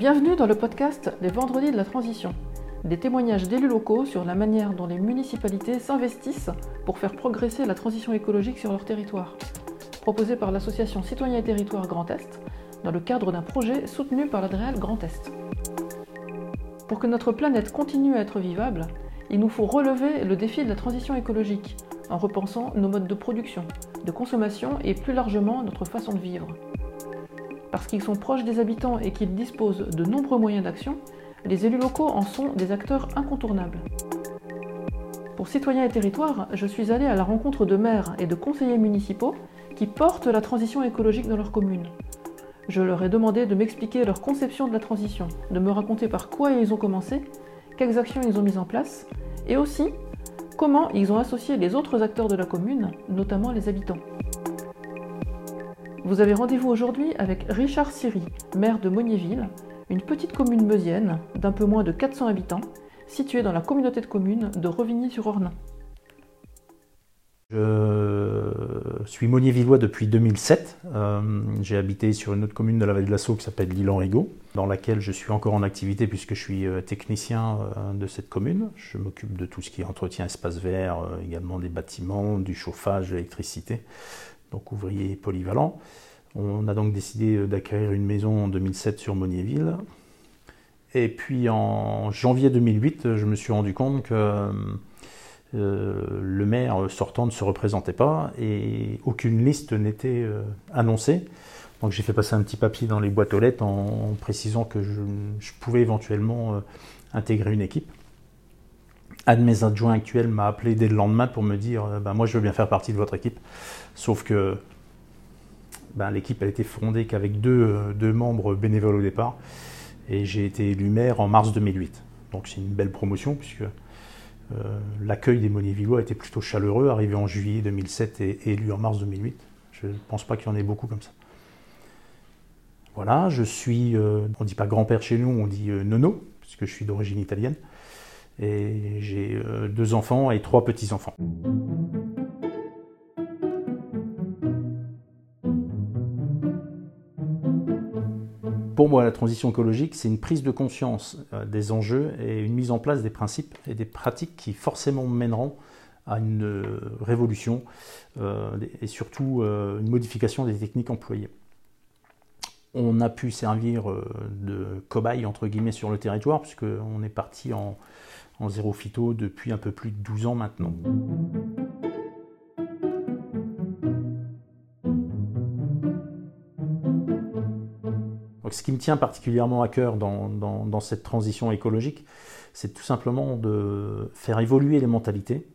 Bienvenue dans le podcast Les Vendredis de la Transition. Des témoignages d'élus locaux sur la manière dont les municipalités s'investissent pour faire progresser la transition écologique sur leur territoire. Proposé par l'association Citoyens et Territoires Grand Est dans le cadre d'un projet soutenu par l'Adréal Grand Est. Pour que notre planète continue à être vivable, il nous faut relever le défi de la transition écologique en repensant nos modes de production, de consommation et plus largement notre façon de vivre. Parce qu'ils sont proches des habitants et qu'ils disposent de nombreux moyens d'action, les élus locaux en sont des acteurs incontournables. Pour Citoyens et Territoires, je suis allée à la rencontre de maires et de conseillers municipaux qui portent la transition écologique dans leur commune. Je leur ai demandé de m'expliquer leur conception de la transition, de me raconter par quoi ils ont commencé, quelles actions ils ont mises en place, et aussi comment ils ont associé les autres acteurs de la commune, notamment les habitants. Vous avez rendez-vous aujourd'hui avec Richard Siri, maire de Monniéville, une petite commune meusienne d'un peu moins de 400 habitants, située dans la communauté de communes de Revigny-sur-Ornain. Je suis Monnier-Villois depuis 2007. Euh, j'ai habité sur une autre commune de la vallée de la Sceaux qui s'appelle l'Île-en-Rigaud, dans laquelle je suis encore en activité puisque je suis euh, technicien euh, de cette commune. Je m'occupe de tout ce qui est entretien espace vert, également des bâtiments, du chauffage, de l'électricité, donc ouvrier polyvalent. On a donc décidé d'acquérir une maison en 2007 sur Monnier-Ville. Et puis en janvier 2008, je me suis rendu compte que euh, le maire sortant ne se représentait pas et aucune liste n'était euh, annoncée. Donc j'ai fait passer un petit papier dans les boîtes aux lettres en, précisant que je, pouvais éventuellement euh, intégrer une équipe. Un de mes adjoints actuels m'a appelé dès le lendemain pour me dire ben, Moi je veux bien faire partie de votre équipe. Sauf que ben, l'équipe a été fondée qu'avec deux, deux membres bénévoles au départ. Et j'ai été élu maire en mars 2008. Donc c'est une belle promotion puisque euh, l'accueil des Monnier-Villois était plutôt chaleureux, arrivé en juillet 2007 et, élu en mars 2008. Je ne pense pas qu'il y en ait beaucoup comme ça. Voilà, je suis, euh, on ne dit pas grand-père chez nous, on dit euh, nono, puisque je suis d'origine italienne. Et j'ai deux enfants et trois petits-enfants. Pour moi, la transition écologique, c'est une prise de conscience euh, des enjeux et une mise en place des principes et des pratiques qui forcément mèneront à une euh, révolution euh, et surtout une modification des techniques employées. On a pu servir de cobaye entre guillemets sur le territoire puisqu'on est parti en, en zéro phyto depuis un peu plus de 12 ans maintenant. ce qui me tient particulièrement à cœur dans, cette transition écologique, c'est tout simplement de faire évoluer les mentalités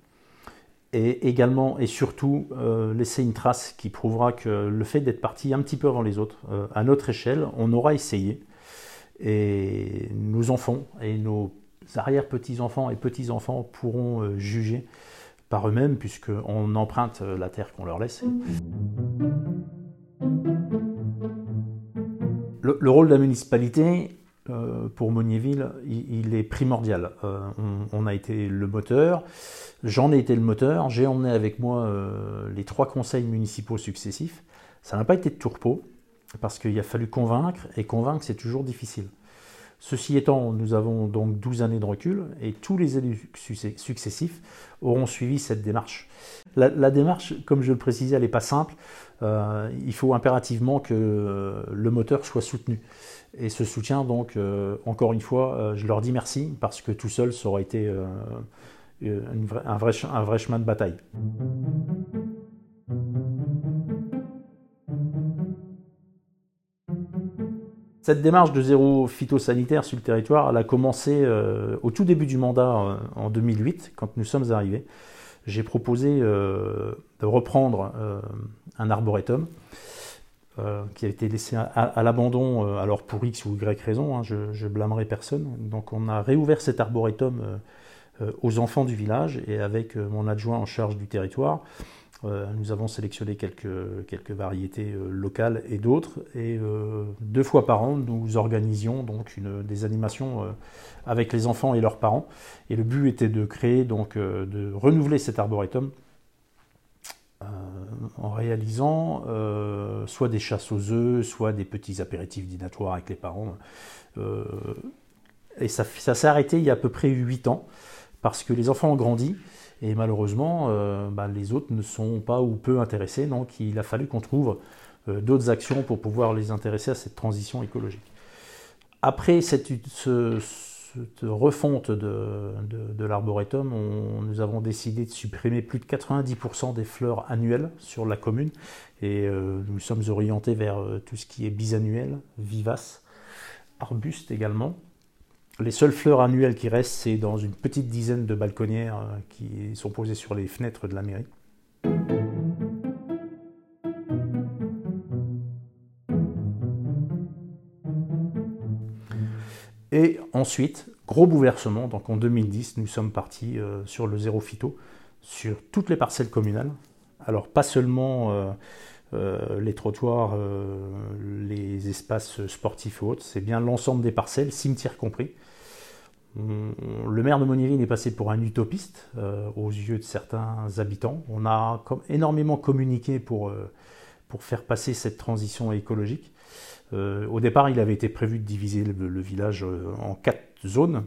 et également et surtout euh, laisser une trace qui prouvera que le fait d'être parti un petit peu avant les autres, euh, à notre échelle, on aura essayé et nos enfants et nos arrière-petits-enfants et petits-enfants pourront euh, juger par eux-mêmes puisqu'on emprunte la terre qu'on leur laisse le, rôle de la municipalité, euh, pour Monniéville, il, est primordial. Euh, on, a été le moteur, j'en ai été le moteur, j'ai emmené avec moi euh, les trois conseils municipaux successifs. Ça n'a pas été de tourpeau, parce qu'il a fallu convaincre, et convaincre, c'est toujours difficile. Ceci étant, nous avons donc 12 années de recul et tous les élus successifs auront suivi cette démarche. La, démarche, comme je le précisais, elle n'est pas simple. Euh, il faut impérativement que euh, le moteur soit soutenu. Et ce soutien, donc, euh, encore une fois, je leur dis merci parce que tout seul, ça aurait été un, vrai, un vrai chemin de bataille. Cette démarche de zéro phytosanitaire sur le territoire, elle a commencé au tout début du mandat en 2008, quand nous sommes arrivés j'ai proposé euh, de reprendre euh, un arboretum euh, qui a été laissé à, l'abandon, alors pour X ou Y raison, hein, je, ne blâmerai personne. Donc on a réouvert cet arboretum aux enfants du village et avec mon adjoint en charge du territoire, euh, nous avons sélectionné quelques, quelques variétés euh, locales et d'autres. Et euh, deux fois par an, nous organisions donc une, des animations avec les enfants et leurs parents. Et le but était de créer, donc, de renouveler cet arboretum en réalisant soit des chasses aux œufs, soit des petits apéritifs dînatoires avec les parents. et ça, ça s'est arrêté il y a à peu près 8 ans, parce que les enfants ont grandi, et malheureusement, bah, les autres ne sont pas ou peu intéressés, donc il a fallu qu'on trouve d'autres actions pour pouvoir les intéresser à cette transition écologique. Après cette, refonte de, l'arboretum, nous avons décidé de supprimer plus de 90% des fleurs annuelles sur la commune et euh, nous sommes orientés vers euh, tout ce qui est bisannuel, vivace, arbuste également. Les seules fleurs annuelles qui restent, c'est dans une petite dizaine de balconnières euh, qui sont posées sur les fenêtres de la mairie. Et ensuite, gros bouleversement, donc en 2010, nous sommes partis euh, sur le zéro phyto sur toutes les parcelles communales. Alors pas seulement euh, euh, les trottoirs, les espaces sportifs et autres, c'est bien l'ensemble des parcelles, cimetières compris. le maire de Monniéville est passé pour un utopiste aux yeux de certains habitants. On a énormément communiqué pour, pour faire passer cette transition écologique. Euh, au départ, il avait été prévu de diviser le, village euh, en quatre zones.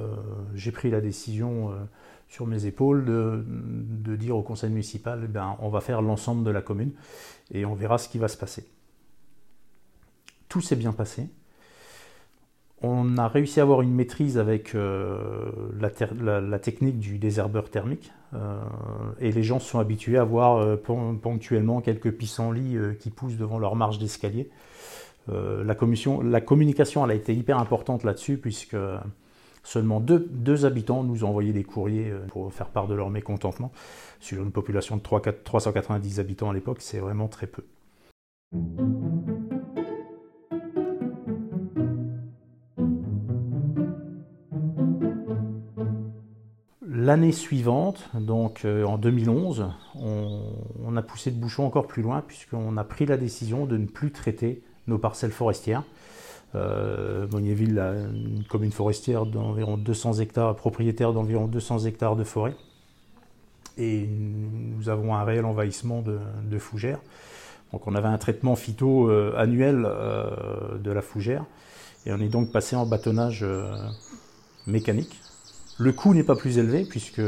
Euh, j'ai pris la décision sur mes épaules de, dire au conseil municipal, eh ben, on va faire l'ensemble de la commune et on verra ce qui va se passer. Tout s'est bien passé. On a réussi à avoir une maîtrise avec la, technique du désherbeur thermique et les gens sont habitués à voir ponctuellement quelques pissenlits qui poussent devant leur marge d'escalier. Euh, la, communication elle a été hyper importante là-dessus, puisque seulement deux, habitants nous ont envoyé des courriers euh, pour faire part de leur mécontentement. Sur une population de 3, 390 habitants à l'époque, c'est vraiment très peu. L'année suivante, donc euh, en 2011, on, on, a poussé le bouchon encore plus loin puisqu'on a pris la décision de ne plus traiter nos parcelles forestières. Euh, a une commune forestière d'environ 200 hectares, propriétaire d'environ 200 hectares de forêt. Et nous avons un réel envahissement de, fougères. Donc on avait un traitement phyto euh, annuel euh, de la fougère. Et on est donc passé en bâtonnage mécanique. Le coût n'est pas plus élevé puisque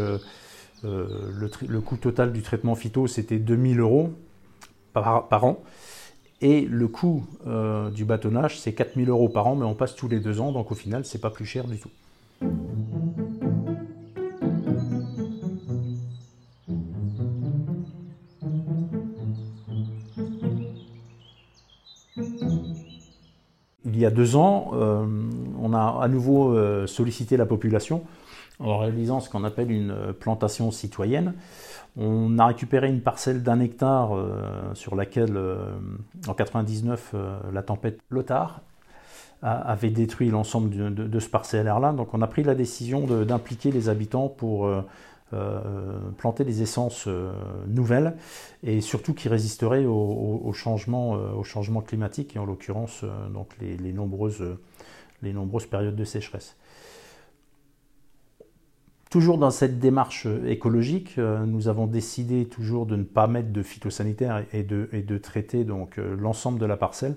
le, coût total du traitement phyto c'était 2000 euros par an. Et le coût euh, du bâtonnage, c'est 4000 euros par an, mais on passe tous les deux ans, donc au final, c'est pas plus cher du tout. Il y a deux ans, euh, on a à nouveau euh, sollicité la population en réalisant ce qu'on appelle une plantation citoyenne. On a récupéré une parcelle d'un hectare euh, sur laquelle, euh, en 99, euh, la tempête Lothar avait détruit l'ensemble de, ce parcellaire-là. Donc on a pris la décision d'impliquer les habitants pour planter des essences nouvelles et surtout qui résisteraient au, changement, au changement climatique et en l'occurrence donc les nombreuses périodes de sécheresse. Toujours dans cette démarche écologique, euh, nous avons décidé toujours de ne pas mettre de phytosanitaire et de, traiter donc euh, l'ensemble de la parcelle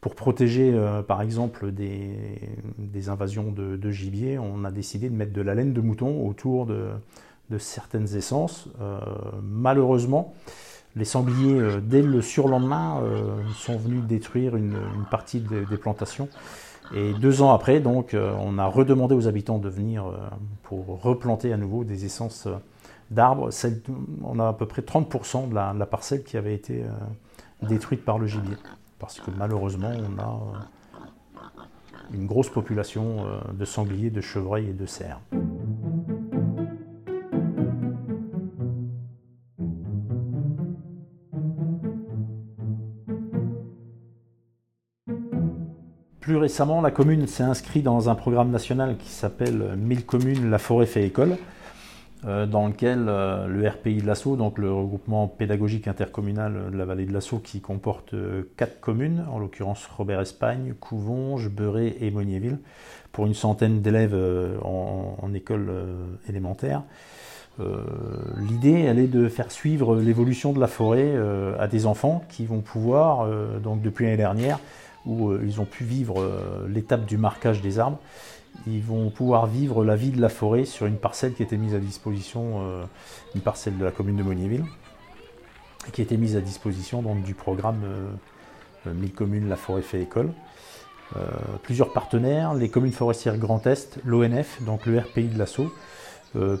pour protéger euh, par exemple des, invasions de, gibier. On a décidé de mettre de la laine de mouton autour de, certaines essences. malheureusement, les sangliers, dès le surlendemain, sont venus détruire une, partie des plantations. Et deux ans après, donc, euh, on a redemandé aux habitants de venir euh, pour replanter à nouveau des essences euh, d'arbres. On a à peu près 30% de la, parcelle qui avait été détruite par le gibier. Parce que malheureusement, on a une grosse population de sangliers, de chevreuils et de cerfs. Plus récemment, la commune s'est inscrite dans un programme national qui s'appelle 1000 communes, la forêt fait école, euh, dans lequel euh, le RPI de l'Assaut, donc le regroupement pédagogique intercommunal de la vallée de l'Assaut, qui comporte euh, quatre communes, en l'occurrence Robert-Espagne, Couvonges, Beuret et Monniéville, pour une centaine d'élèves en, école élémentaire. L'idée, elle est de faire suivre l'évolution de la forêt à des enfants qui vont pouvoir, donc depuis l'année dernière, où ils ont pu vivre l'étape du marquage des arbres, ils vont pouvoir vivre la vie de la forêt sur une parcelle qui était mise à disposition, euh, une parcelle de la commune de Monniéville, qui était mise à disposition donc, du programme 1000 euh, communes, la forêt fait école. Euh, plusieurs partenaires, les communes forestières Grand Est, l'ONF, donc le RPI de l'assaut,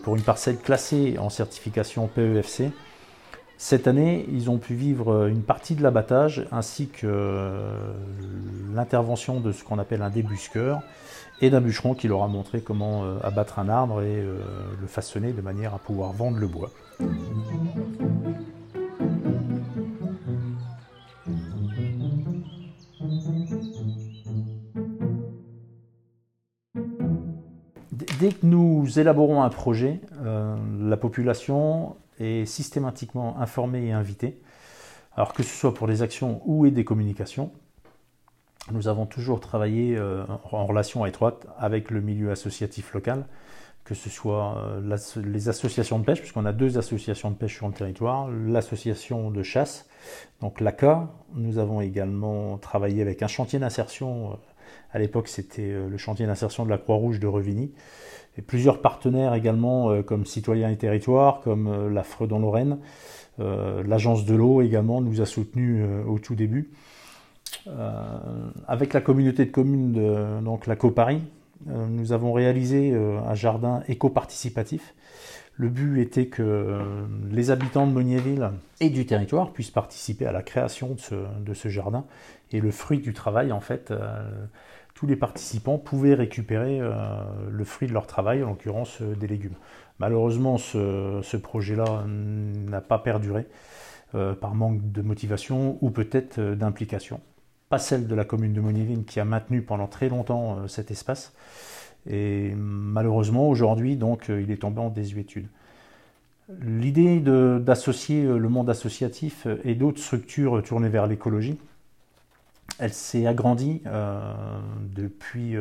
pour une parcelle classée en certification PEFC. Cette année, ils ont pu vivre une partie de l'abattage ainsi que l'intervention de ce qu'on appelle un débusqueur et d'un bûcheron qui leur a montré comment euh, abattre un arbre et euh, le façonner de manière à pouvoir vendre le bois. Dès que nous élaborons un projet, euh, la population est systématiquement informée et invitée, alors que ce soit pour des actions ou des communications, nous avons toujours travaillé euh, en relation étroite avec le milieu associatif local, que ce soit euh, les associations de pêche, puisqu'on a deux associations de pêche sur le territoire, l'association de chasse, donc l'ACA. Nous avons également travaillé avec un chantier d'insertion. Euh, à l'époque, c'était le chantier d'insertion de la Croix-Rouge de Revigny. Plusieurs partenaires également, comme Citoyens et Territoires, comme la Freudon Lorraine. L'agence de l'eau également nous a soutenus au tout début. Euh, avec la communauté de communes, de, donc la Coparis, euh, nous avons réalisé euh, un jardin éco-participatif. Le but était que les habitants de Monniéville et du territoire puissent participer à la création de ce, jardin. Et le fruit du travail, en fait, tous les participants pouvaient récupérer le fruit de leur travail, en l'occurrence des légumes. Malheureusement, ce, projet-là n'a pas perduré par manque de motivation ou peut-être d'implication pas celle de la commune de Monivine qui a maintenu pendant très longtemps euh, cet espace. Et malheureusement, aujourd'hui, donc, euh, il est tombé en désuétude. L'idée d'associer euh, le monde associatif et d'autres structures tournées vers l'écologie, elle s'est agrandie depuis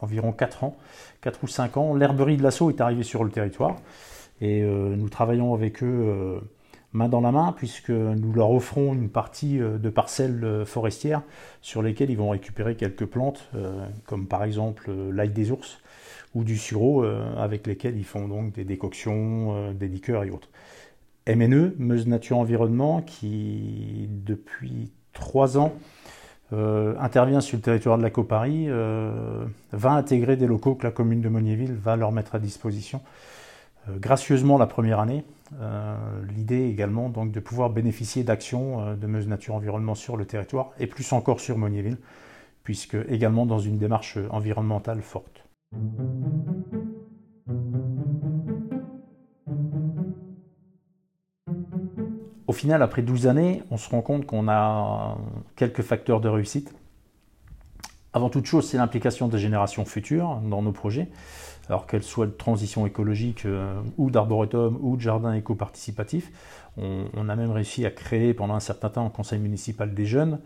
environ 4 ans, 4 ou 5 ans. L'herberie de l'assaut est arrivée sur le territoire et nous travaillons avec eux main dans la main, puisque nous leur offrons une partie euh, de parcelles euh, forestières sur lesquelles ils vont récupérer quelques plantes, euh, comme par exemple l'ail des ours ou du sureau, avec lesquels ils font donc des décoctions, des liqueurs et autres. MNE, Meuse Nature Environnement, qui depuis trois ans intervient sur le territoire de la Coparie, va intégrer des locaux que la commune de Monniéville va leur mettre à disposition gracieusement la première année, euh, l'idée également donc de pouvoir bénéficier d'actions euh, de Meuse Nature Environnement sur le territoire et plus encore sur Monniéville, puisque également dans une démarche environnementale forte. Au final, après 12 années, on se rend compte qu'on a quelques facteurs de réussite. Avant toute chose, c'est l'implication des générations futures dans nos projets alors qu'elle soit de transition écologique euh, ou d'arboretum ou de jardin éco-participatif. On, a même réussi à créer pendant un certain temps un conseil municipal des jeunes.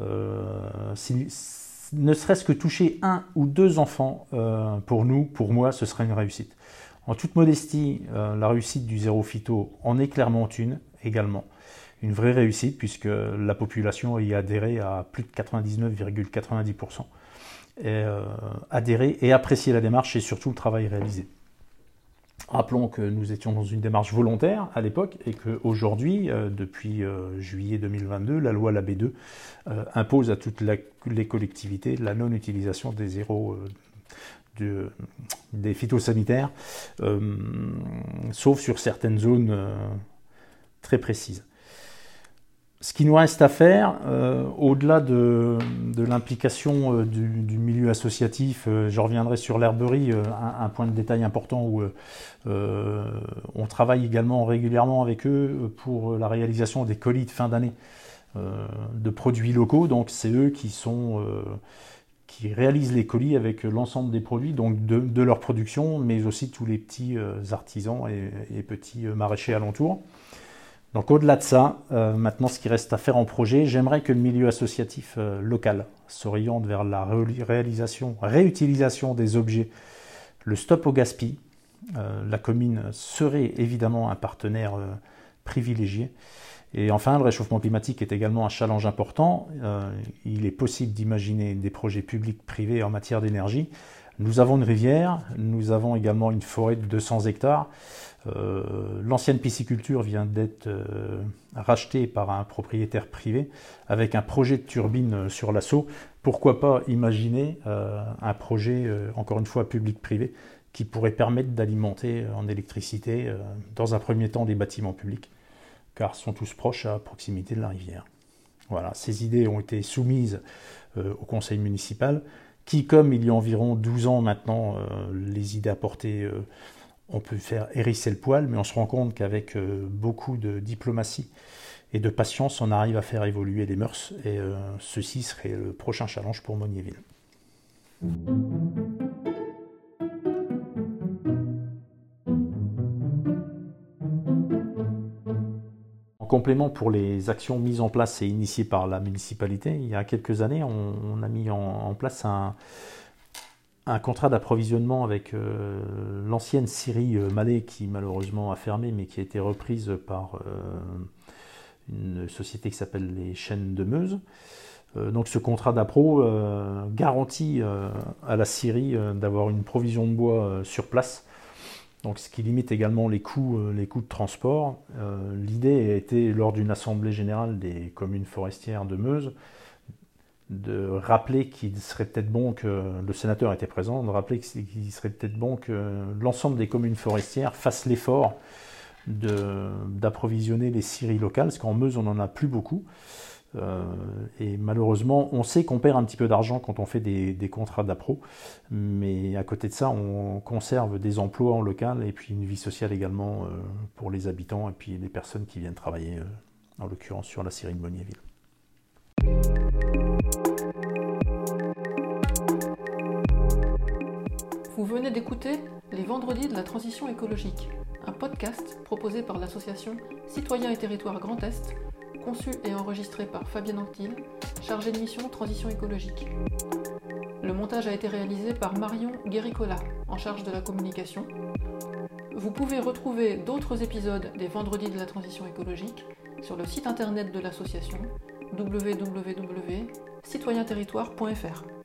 Euh, ne serait-ce que toucher un ou deux enfants, euh, pour nous, pour moi, ce serait une réussite. En toute modestie, la réussite du zéro phyto en est clairement une également. Une vraie réussite puisque la population y a adhéré à plus de 99,90% et, euh, adhérer et apprécier la démarche et surtout le travail réalisé. Rappelons que nous étions dans une démarche volontaire à l'époque et qu'aujourd'hui, euh, depuis euh, juillet 2022, la loi la B2 impose à toutes les collectivités la non-utilisation des zéros des phytosanitaires, sauf sur certaines zones très précises ce qui nous reste à faire, euh, au-delà de, l'implication euh, du, milieu associatif, euh, je reviendrai sur l'herberie, un, point de détail important où on travaille également régulièrement avec eux pour la réalisation des colis de fin d'année de produits locaux. Donc c'est eux qui sont qui réalisent les colis avec l'ensemble des produits, donc de, leur production, mais aussi tous les petits artisans et petits maraîchers alentours. Donc au-delà de ça, euh, maintenant ce qui reste à faire en projet, j'aimerais que le milieu associatif euh, local s'oriente vers la réalisation, réutilisation des objets, le stop au gaspillage, la commune serait évidemment un partenaire privilégié. Et enfin, le réchauffement climatique est également un challenge important. il est possible d'imaginer des projets publics-privés en matière d'énergie. Nous avons une rivière, nous avons également une forêt de 200 hectares. Euh, l'ancienne pisciculture vient d'être euh, rachetée par un propriétaire privé avec un projet de turbine euh, sur l'assaut. Pourquoi pas imaginer un projet, encore une fois, public-privé, qui pourrait permettre d'alimenter en électricité, dans un premier temps, des bâtiments publics, car sont tous proches à proximité de la rivière. Voilà, ces idées ont été soumises au conseil municipal, qui, comme il y a environ 12 ans maintenant, les idées apportées on peut faire hérisser le poil, mais on se rend compte qu'avec euh, beaucoup de diplomatie et de patience, on arrive à faire évoluer les mœurs, et euh, ceci serait le prochain challenge pour Monniéville. Complément pour les actions mises en place et initiées par la municipalité, il y a quelques années, on, a mis en place un, contrat d'approvisionnement avec euh, l'ancienne scierie euh, Malais qui malheureusement a fermé mais qui a été reprise par euh, une société qui s'appelle les Chaînes de Meuse. donc ce contrat d'appro garantit à la scierie d'avoir une provision de bois sur place. Donc, ce qui limite également les coûts, les coûts de transport. L'idée a été, lors d'une assemblée générale des communes forestières de Meuse, de rappeler qu'il serait peut-être bon que le sénateur était présent, de rappeler qu'il serait peut-être bon que l'ensemble des communes forestières fassent l'effort d'approvisionner les scieries locales, parce qu'en Meuse on n'en a plus beaucoup. Euh, et malheureusement, on sait qu'on perd un petit peu d'argent quand on fait des, contrats d'appro, mais à côté de ça, on conserve des emplois en local et puis une vie sociale également euh, pour les habitants et puis les personnes qui viennent travailler, euh, en l'occurrence sur la scierie de Bonniéville. Vous venez d'écouter Les Vendredis de la Transition écologique, un podcast proposé par l'association Citoyens et Territoires Grand Est, conçu et enregistré par Fabienne Anctil, chargée de mission Transition écologique. Le montage a été réalisé par Marion Guéricola, en charge de la communication. Vous pouvez retrouver d'autres épisodes des Vendredis de la Transition écologique sur le site internet de l'association www.citoyenterritoire.fr.